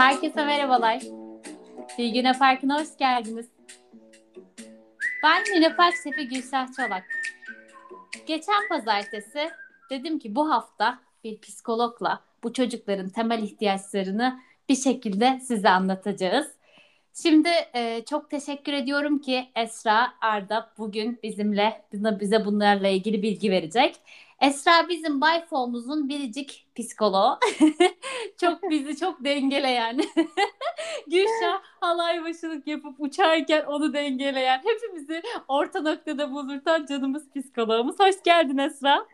Herkese merhabalar. Bilgine Farkına hoş geldiniz. Ben Mine Felsefe Gülsel Çolak. Geçen pazartesi dedim ki bu hafta bir psikologla bu çocukların temel ihtiyaçlarını bir şekilde size anlatacağız. Şimdi e, çok teşekkür ediyorum ki Esra Arda bugün bizimle bize bunlarla ilgili bilgi verecek. Esra bizim Bayfol'umuzun biricik psikoloğu. çok bizi çok dengeleyen. Gülşah halay başılık yapıp uçarken onu dengeleyen, hepimizi orta noktada bulurtan canımız psikoloğumuz. Hoş geldin Esra.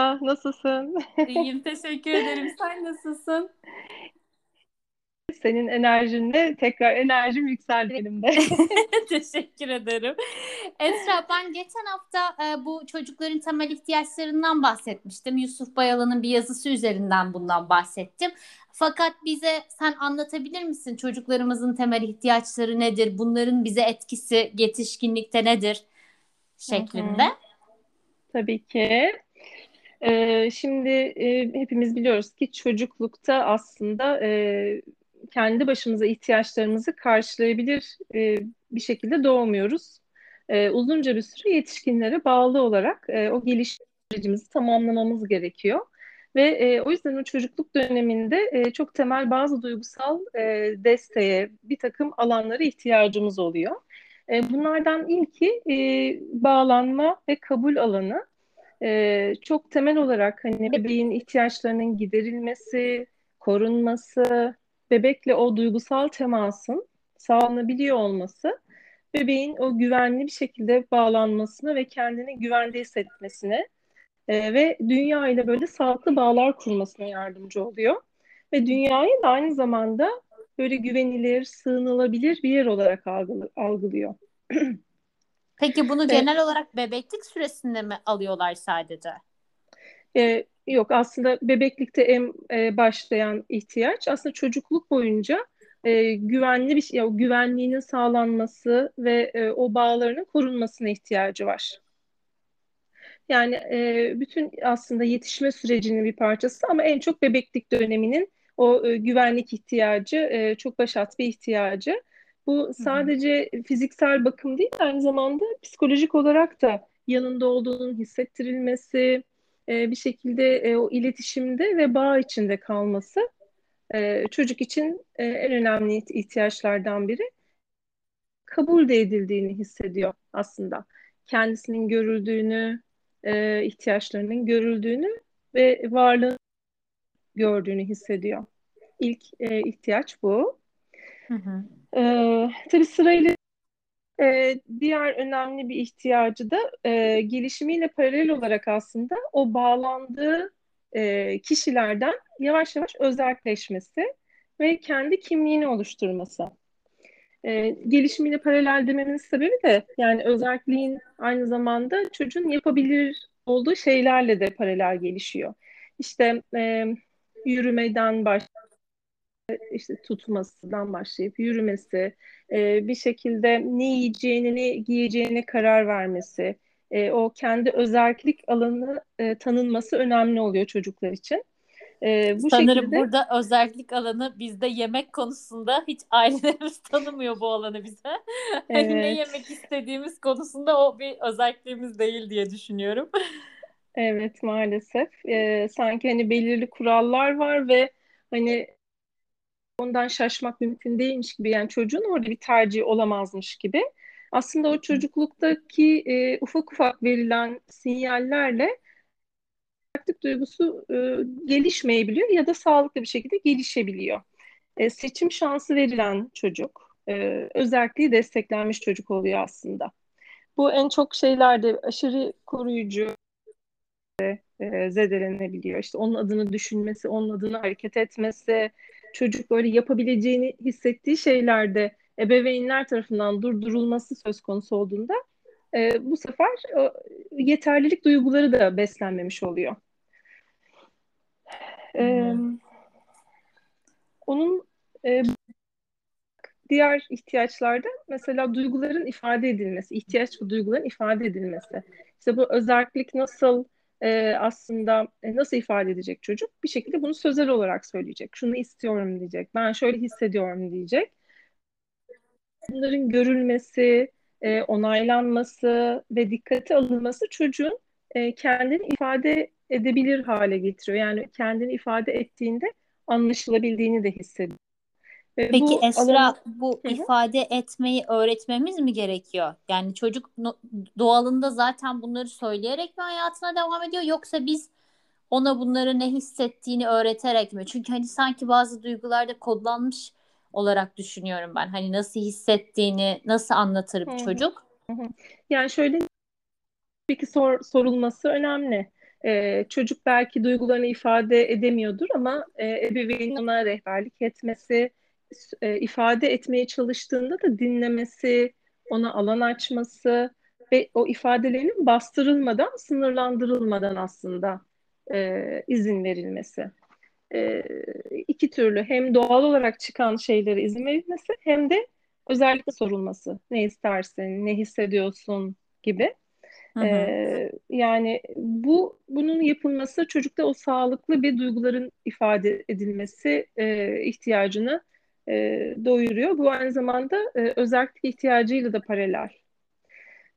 Nasılsın? İyiyim, teşekkür ederim. Sen nasılsın? Senin enerjinle tekrar enerjim yükseldi benim de. Teşekkür ederim. Esra ben geçen hafta e, bu çocukların temel ihtiyaçlarından bahsetmiştim. Yusuf Bayalı'nın bir yazısı üzerinden bundan bahsettim. Fakat bize sen anlatabilir misin çocuklarımızın temel ihtiyaçları nedir? Bunların bize etkisi yetişkinlikte nedir? Şeklinde. Hı hı. Tabii ki. Ee, şimdi e, hepimiz biliyoruz ki çocuklukta aslında e, kendi başımıza ihtiyaçlarımızı karşılayabilir e, bir şekilde doğmuyoruz. E, uzunca bir süre yetişkinlere bağlı olarak e, o gelişim sürecimizi tamamlamamız gerekiyor. Ve e, o yüzden o çocukluk döneminde e, çok temel bazı duygusal e, desteğe, bir takım alanlara ihtiyacımız oluyor. E, bunlardan ilki e, bağlanma ve kabul alanı. E, çok temel olarak hani bebeğin ihtiyaçlarının giderilmesi, korunması, bebekle o duygusal temasın sağlanabiliyor olması bebeğin o güvenli bir şekilde bağlanmasına ve kendini güvende hissetmesine e, ve dünya ile böyle sağlıklı bağlar kurmasına yardımcı oluyor. Ve dünyayı da aynı zamanda böyle güvenilir, sığınılabilir bir yer olarak algılıyor. Peki bunu genel olarak bebeklik süresinde mi alıyorlar sadece? E, yok aslında bebeklikte en e, başlayan ihtiyaç aslında çocukluk boyunca e, güvenli bir şey, güvenliğinin sağlanması ve e, o bağlarının korunmasına ihtiyacı var. Yani e, bütün aslında yetişme sürecinin bir parçası ama en çok bebeklik döneminin o e, güvenlik ihtiyacı e, çok başat bir ihtiyacı. Bu sadece Hı-hı. fiziksel bakım değil aynı zamanda psikolojik olarak da yanında olduğunun hissettirilmesi, e, bir şekilde e, o iletişimde ve bağ içinde kalması e, çocuk için e, en önemli ihtiyaçlardan biri. Kabul de edildiğini hissediyor aslında. Kendisinin görüldüğünü, e, ihtiyaçlarının görüldüğünü ve varlığını gördüğünü hissediyor. İlk e, ihtiyaç bu. Hı hı. E, tabii sırayla e, diğer önemli bir ihtiyacı da e, gelişimiyle paralel olarak aslında o bağlandığı e, kişilerden yavaş yavaş özelleşmesi ve kendi kimliğini oluşturması. E, gelişimiyle paralel dememin sebebi de yani özelliğin aynı zamanda çocuğun yapabilir olduğu şeylerle de paralel gelişiyor. İşte e, yürümeden baş işte tutmasından başlayıp yürümesi, e, bir şekilde ne yiyeceğini, ne giyeceğine karar vermesi, e, o kendi özellik alanı e, tanınması önemli oluyor çocuklar için. E, bu Sanırım şekilde... burada özellik alanı bizde yemek konusunda hiç ailelerimiz tanımıyor bu alanı bize. Evet. hani ne yemek istediğimiz konusunda o bir özelliğimiz değil diye düşünüyorum. Evet maalesef. E, sanki hani belirli kurallar var ve hani ondan şaşmak mümkün değilmiş gibi yani çocuğun orada bir tercih olamazmış gibi. Aslında o çocukluktaki e, ufak ufak verilen sinyallerle artık duygusu e, gelişmeyebiliyor ya da sağlıklı bir şekilde gelişebiliyor. E, seçim şansı verilen çocuk, e, özelliği desteklenmiş çocuk oluyor aslında. Bu en çok şeylerde aşırı koruyucu e, zedelenebiliyor. İşte onun adını düşünmesi, onun adını hareket etmesi, çocuk böyle yapabileceğini hissettiği şeylerde ebeveynler tarafından durdurulması söz konusu olduğunda e, bu sefer e, yeterlilik duyguları da beslenmemiş oluyor. E, onun e, diğer ihtiyaçlarda mesela duyguların ifade edilmesi, ihtiyaç ve duyguların ifade edilmesi. İşte bu özellik nasıl e, aslında e, nasıl ifade edecek çocuk? Bir şekilde bunu sözel olarak söyleyecek. Şunu istiyorum diyecek. Ben şöyle hissediyorum diyecek. Bunların görülmesi, e, onaylanması ve dikkate alınması çocuğun e, kendini ifade edebilir hale getiriyor. Yani kendini ifade ettiğinde anlaşılabildiğini de hissediyor. Ve Peki bu Esra alanı... bu Hı-hı. ifade etmeyi öğretmemiz mi gerekiyor? Yani çocuk doğalında zaten bunları söyleyerek mi hayatına devam ediyor yoksa biz ona bunları ne hissettiğini öğreterek mi? Çünkü hani sanki bazı duygularda kodlanmış olarak düşünüyorum ben. Hani nasıl hissettiğini nasıl anlatır bir çocuk? Hı-hı. Yani şöyle peki sor, sorulması önemli. Ee, çocuk belki duygularını ifade edemiyordur ama e, ebeveynin ona rehberlik etmesi, e, ifade etmeye çalıştığında da dinlemesi, ona alan açması ve o ifadelerin bastırılmadan, sınırlandırılmadan aslında e, izin verilmesi. E, iki türlü hem doğal olarak çıkan şeylere izin verilmesi hem de özellikle sorulması. Ne istersin, ne hissediyorsun gibi. Hı hı. Ee, yani bu bunun yapılması çocukta o sağlıklı bir duyguların ifade edilmesi e, ihtiyacını e, doyuruyor. Bu aynı zamanda e, özellik ihtiyacıyla da paralel.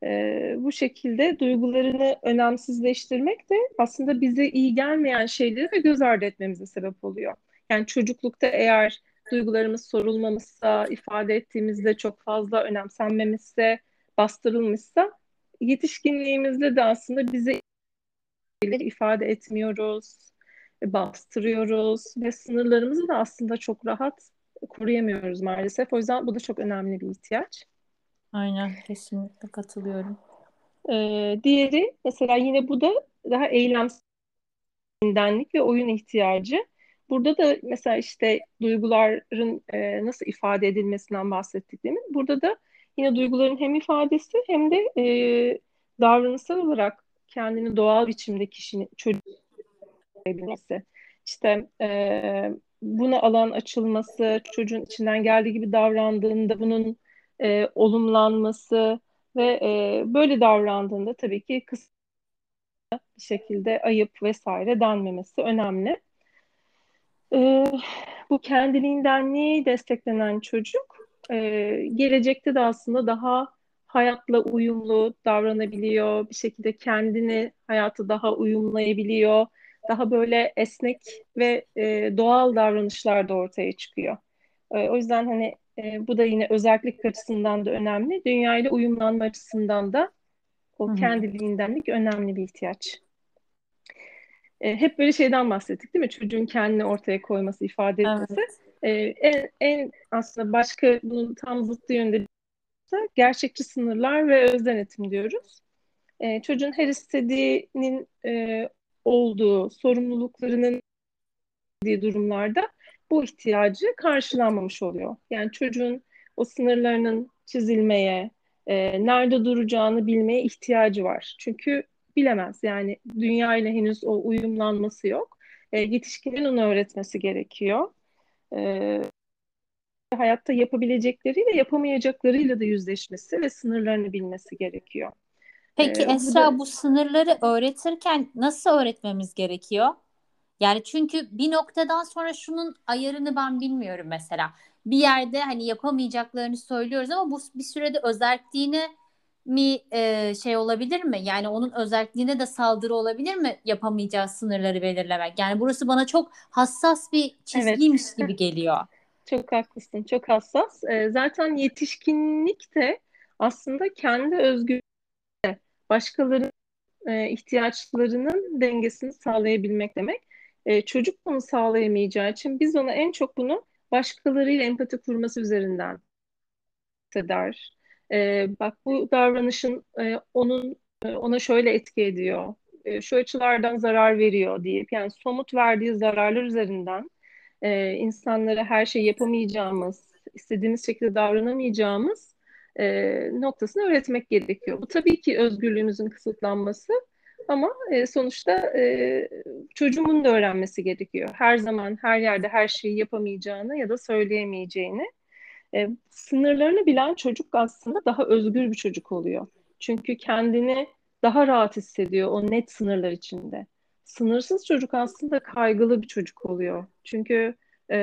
E, bu şekilde duygularını önemsizleştirmek de aslında bize iyi gelmeyen şeyleri de göz ardı etmemize sebep oluyor. Yani çocuklukta eğer duygularımız sorulmamışsa, ifade ettiğimizde çok fazla önemsenmemişse, bastırılmışsa yetişkinliğimizde de aslında bize ifade etmiyoruz, bastırıyoruz ve sınırlarımızı da aslında çok rahat koruyamıyoruz maalesef. O yüzden bu da çok önemli bir ihtiyaç. Aynen kesinlikle katılıyorum. Ee, diğeri mesela yine bu da daha eylemsellik ve oyun ihtiyacı. Burada da mesela işte duyguların e, nasıl ifade edilmesinden bahsettik değil mi? Burada da yine duyguların hem ifadesi hem de e, davranışsal olarak kendini doğal biçimde kişinin edebilmesi. İşte e, buna alan açılması, çocuğun içinden geldiği gibi davrandığında bunun e, olumlanması ve e, böyle davrandığında tabii ki kısa bir şekilde ayıp vesaire denmemesi önemli. E, bu kendiliğinden niye desteklenen çocuk e, gelecekte de aslında daha hayatla uyumlu davranabiliyor, bir şekilde kendini hayatı daha uyumlayabiliyor daha böyle esnek ve e, doğal davranışlar da ortaya çıkıyor. E, o yüzden hani e, bu da yine özellik açısından da önemli. Dünya ile uyumlanma açısından da o Hı-hı. kendiliğindenlik önemli bir ihtiyaç. E, hep böyle şeyden bahsettik değil mi? Çocuğun kendini ortaya koyması, ifade etmesi. Evet. E, en, en aslında başka bunun tam zıttı yönde gerçekçi sınırlar ve öz denetim diyoruz. E, çocuğun her istediğinin e, olduğu, sorumluluklarının durumlarda bu ihtiyacı karşılanmamış oluyor. Yani çocuğun o sınırlarının çizilmeye, e, nerede duracağını bilmeye ihtiyacı var. Çünkü bilemez yani dünya ile henüz o uyumlanması yok. E, yetişkinin onu öğretmesi gerekiyor. E, hayatta yapabilecekleriyle yapamayacaklarıyla da yüzleşmesi ve sınırlarını bilmesi gerekiyor. Peki ee, Esra bu, sınırları öğretirken nasıl öğretmemiz gerekiyor? Yani çünkü bir noktadan sonra şunun ayarını ben bilmiyorum mesela. Bir yerde hani yapamayacaklarını söylüyoruz ama bu bir sürede özelliğine mi e, şey olabilir mi? Yani onun özelliğine de saldırı olabilir mi yapamayacağı sınırları belirlemek? Yani burası bana çok hassas bir çizgiymiş evet. gibi geliyor. Çok haklısın, çok hassas. E, zaten yetişkinlik de aslında kendi özgür başkalarının e, ihtiyaçlarının dengesini sağlayabilmek demek. E, çocuk bunu sağlayamayacağı için biz ona en çok bunu başkalarıyla empati kurması üzerinden eder. E, bak bu davranışın e, onun e, ona şöyle etki ediyor, e, şu açılardan zarar veriyor deyip yani somut verdiği zararlar üzerinden e, insanlara her şey yapamayacağımız, istediğimiz şekilde davranamayacağımız e, noktasını öğretmek gerekiyor. Bu tabii ki özgürlüğümüzün kısıtlanması ama e, sonuçta e, çocuğun da öğrenmesi gerekiyor. Her zaman her yerde her şeyi yapamayacağını ya da söyleyemeyeceğini. E, sınırlarını bilen çocuk aslında daha özgür bir çocuk oluyor. Çünkü kendini daha rahat hissediyor o net sınırlar içinde. Sınırsız çocuk aslında kaygılı bir çocuk oluyor. Çünkü e,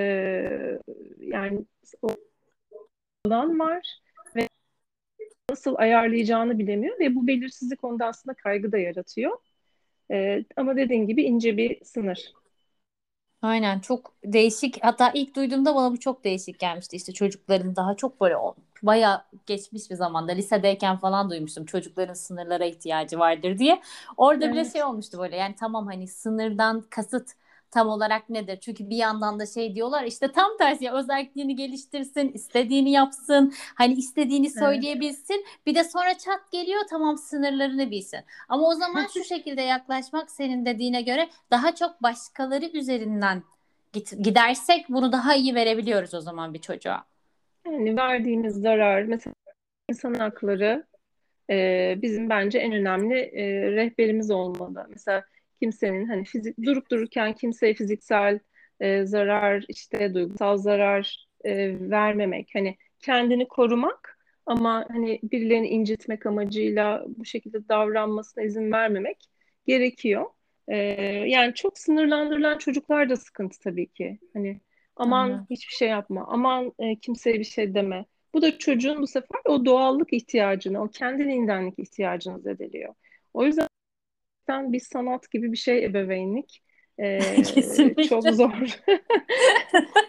yani o alan var nasıl ayarlayacağını bilemiyor ve bu belirsizlik onda aslında kaygı da yaratıyor. E, ama dediğin gibi ince bir sınır. Aynen çok değişik. Hatta ilk duyduğumda bana bu çok değişik gelmişti. İşte çocukların daha çok böyle bayağı geçmiş bir zamanda lisedeyken falan duymuştum. Çocukların sınırlara ihtiyacı vardır diye. Orada evet. bile şey olmuştu böyle. Yani tamam hani sınırdan kasıt tam olarak nedir? Çünkü bir yandan da şey diyorlar işte tam tersi özelliğini geliştirsin, istediğini yapsın, hani istediğini söyleyebilsin. Evet. Bir de sonra çat geliyor tamam sınırlarını bilsin. Ama o zaman şu şekilde yaklaşmak senin dediğine göre daha çok başkaları üzerinden gidersek bunu daha iyi verebiliyoruz o zaman bir çocuğa. Yani verdiğimiz zarar mesela insan hakları e, bizim bence en önemli e, rehberimiz olmalı. Mesela kimsenin hani fizik durup dururken kimseye fiziksel e, zarar işte duygusal zarar e, vermemek hani kendini korumak ama hani birilerini incitmek amacıyla bu şekilde davranmasına izin vermemek gerekiyor. E, yani çok sınırlandırılan çocuklar da sıkıntı tabii ki. Hani aman Hı. hiçbir şey yapma, aman e, kimseye bir şey deme. Bu da çocuğun bu sefer o doğallık ihtiyacını, o kendiliğindenlik ihtiyacını zedeliyor. O yüzden gerçekten bir sanat gibi bir şey ebeveynlik. Ee, çok zor.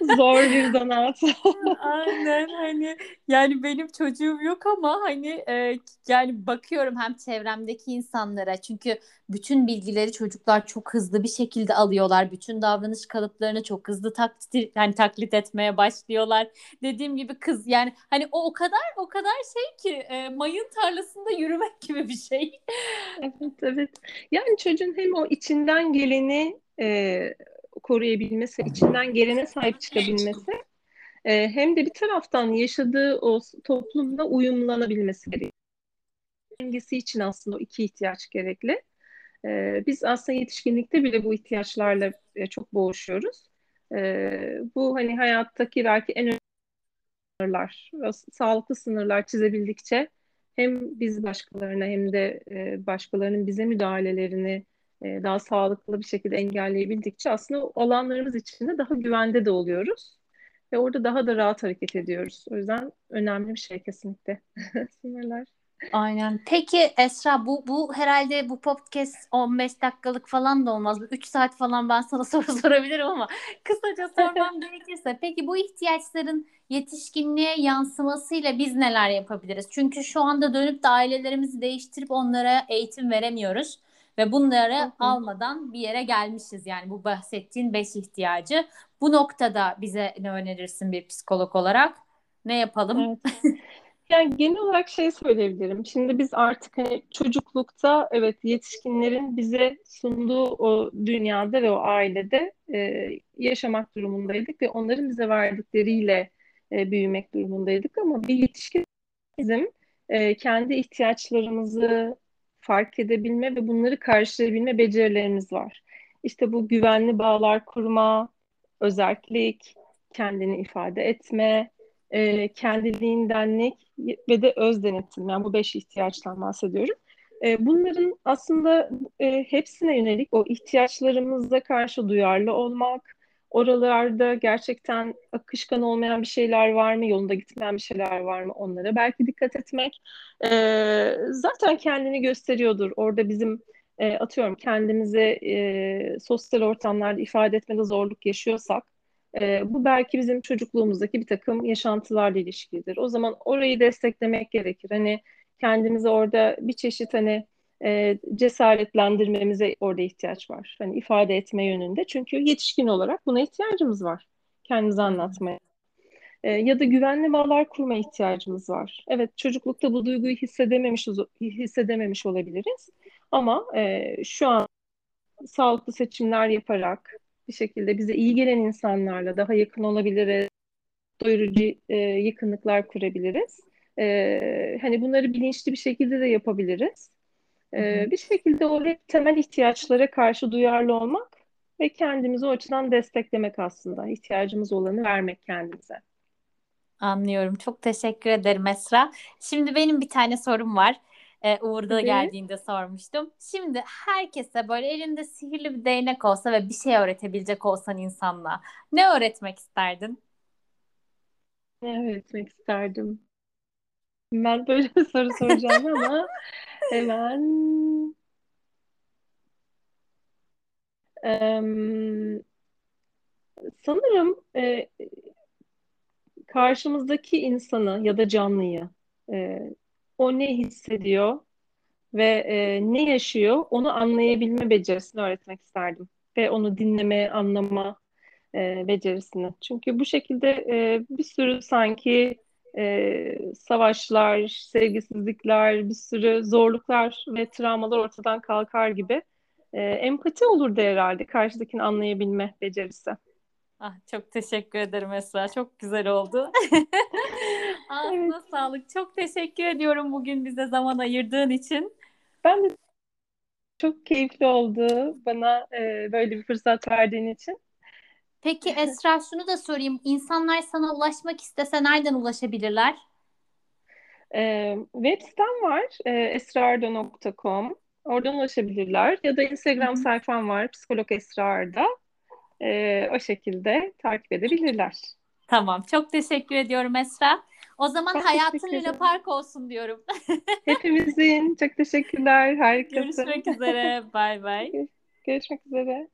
zor bir zanaat. Aynen hani yani benim çocuğum yok ama hani e, yani bakıyorum hem çevremdeki insanlara çünkü bütün bilgileri çocuklar çok hızlı bir şekilde alıyorlar. Bütün davranış kalıplarını çok hızlı taklit yani taklit etmeye başlıyorlar. Dediğim gibi kız yani hani o o kadar o kadar şey ki e, mayın tarlasında yürümek gibi bir şey. evet evet. Yani çocuğun hem o içinden geleni e, koruyabilmesi, içinden gelene sahip çıkabilmesi e, hem de bir taraftan yaşadığı o toplumla uyumlanabilmesi gerekiyor. Dengesi için aslında o iki ihtiyaç gerekli. E, biz aslında yetişkinlikte bile bu ihtiyaçlarla e, çok boğuşuyoruz. E, bu hani hayattaki belki en önemli sınırlar, sağlıklı sınırlar çizebildikçe hem biz başkalarına hem de e, başkalarının bize müdahalelerini e, daha sağlıklı bir şekilde engelleyebildikçe aslında alanlarımız içinde daha güvende de oluyoruz. Ve orada daha da rahat hareket ediyoruz. O yüzden önemli bir şey kesinlikle sınırlar. Aynen. Peki Esra bu bu herhalde bu podcast 15 dakikalık falan da olmaz. 3 saat falan ben sana soru sorabilirim ama kısaca sormam gerekirse peki bu ihtiyaçların yetişkinliğe yansımasıyla biz neler yapabiliriz? Çünkü şu anda dönüp de ailelerimizi değiştirip onlara eğitim veremiyoruz. Ve bunları Hı-hı. almadan bir yere gelmişiz. Yani bu bahsettiğin beş ihtiyacı. Bu noktada bize ne önerirsin bir psikolog olarak? Ne yapalım? Evet. Yani genel olarak şey söyleyebilirim. Şimdi biz artık hani çocuklukta evet yetişkinlerin bize sunduğu o dünyada ve o ailede e, yaşamak durumundaydık ve onların bize verdikleriyle e, büyümek durumundaydık ama bir yetişkin bizim e, kendi ihtiyaçlarımızı fark edebilme ve bunları karşılayabilme becerilerimiz var. İşte bu güvenli bağlar kurma, özellik, kendini ifade etme, e, kendiliğindenlik ve de öz denetim. Yani bu beş ihtiyaçtan bahsediyorum. E, bunların aslında e, hepsine yönelik o ihtiyaçlarımıza karşı duyarlı olmak, oralarda gerçekten akışkan olmayan bir şeyler var mı, yolunda gitmeyen bir şeyler var mı onlara belki dikkat etmek. E, zaten kendini gösteriyordur. Orada bizim e, atıyorum kendimizi e, sosyal ortamlarda ifade etmede zorluk yaşıyorsak, e, bu belki bizim çocukluğumuzdaki bir takım yaşantılarla ilişkilidir. O zaman orayı desteklemek gerekir. Hani kendimizi orada bir çeşit hani e, cesaretlendirmemize orada ihtiyaç var. Hani ifade etme yönünde. Çünkü yetişkin olarak buna ihtiyacımız var. Kendimizi anlatmaya. E, ya da güvenli bağlar kurma ihtiyacımız var. Evet çocuklukta bu duyguyu hissedememiş hissedememiş olabiliriz. Ama e, şu an sağlıklı seçimler yaparak bir şekilde bize iyi gelen insanlarla daha yakın olabiliriz. Doyurucu e, yakınlıklar kurabiliriz. E, hani bunları bilinçli bir şekilde de yapabiliriz. Ee, bir şekilde o hep temel ihtiyaçlara karşı duyarlı olmak ve kendimizi o açıdan desteklemek aslında. ihtiyacımız olanı vermek kendimize. Anlıyorum. Çok teşekkür ederim Esra. Şimdi benim bir tane sorum var. Ee, Uğur da Tabii. geldiğinde sormuştum. Şimdi herkese böyle elinde sihirli bir değnek olsa ve bir şey öğretebilecek olsan insanla ne öğretmek isterdin? Ne öğretmek isterdim? Ben böyle bir soru soracağım ama hemen em, sanırım e, karşımızdaki insanı ya da canlıyı e, o ne hissediyor ve e, ne yaşıyor onu anlayabilme becerisini öğretmek isterdim. Ve onu dinleme, anlama e, becerisini. Çünkü bu şekilde e, bir sürü sanki e, savaşlar, sevgisizlikler, bir sürü zorluklar ve travmalar ortadan kalkar gibi. E, empati olurdu herhalde karşıdakini anlayabilme becerisi. Ah, çok teşekkür ederim Esra. Çok güzel oldu. Ağzına Evet, sağlık. Çok teşekkür ediyorum bugün bize zaman ayırdığın için. ben de çok keyifli oldu bana e, böyle bir fırsat verdiğin için. Peki Esra şunu da sorayım. İnsanlar sana ulaşmak istese nereden ulaşabilirler? E, web sitem var, e, esraarda.com. Oradan ulaşabilirler. Ya da Instagram sayfam var, Psikolog Esra Arda. E, o şekilde takip edebilirler. Tamam. Çok teşekkür ediyorum Esra. O zaman Ben hayatın Luna. Park olsun diyorum. Hepimizin çok teşekkürler, harikasın. Görüşmek üzere. Bay bay. Görüşmek üzere.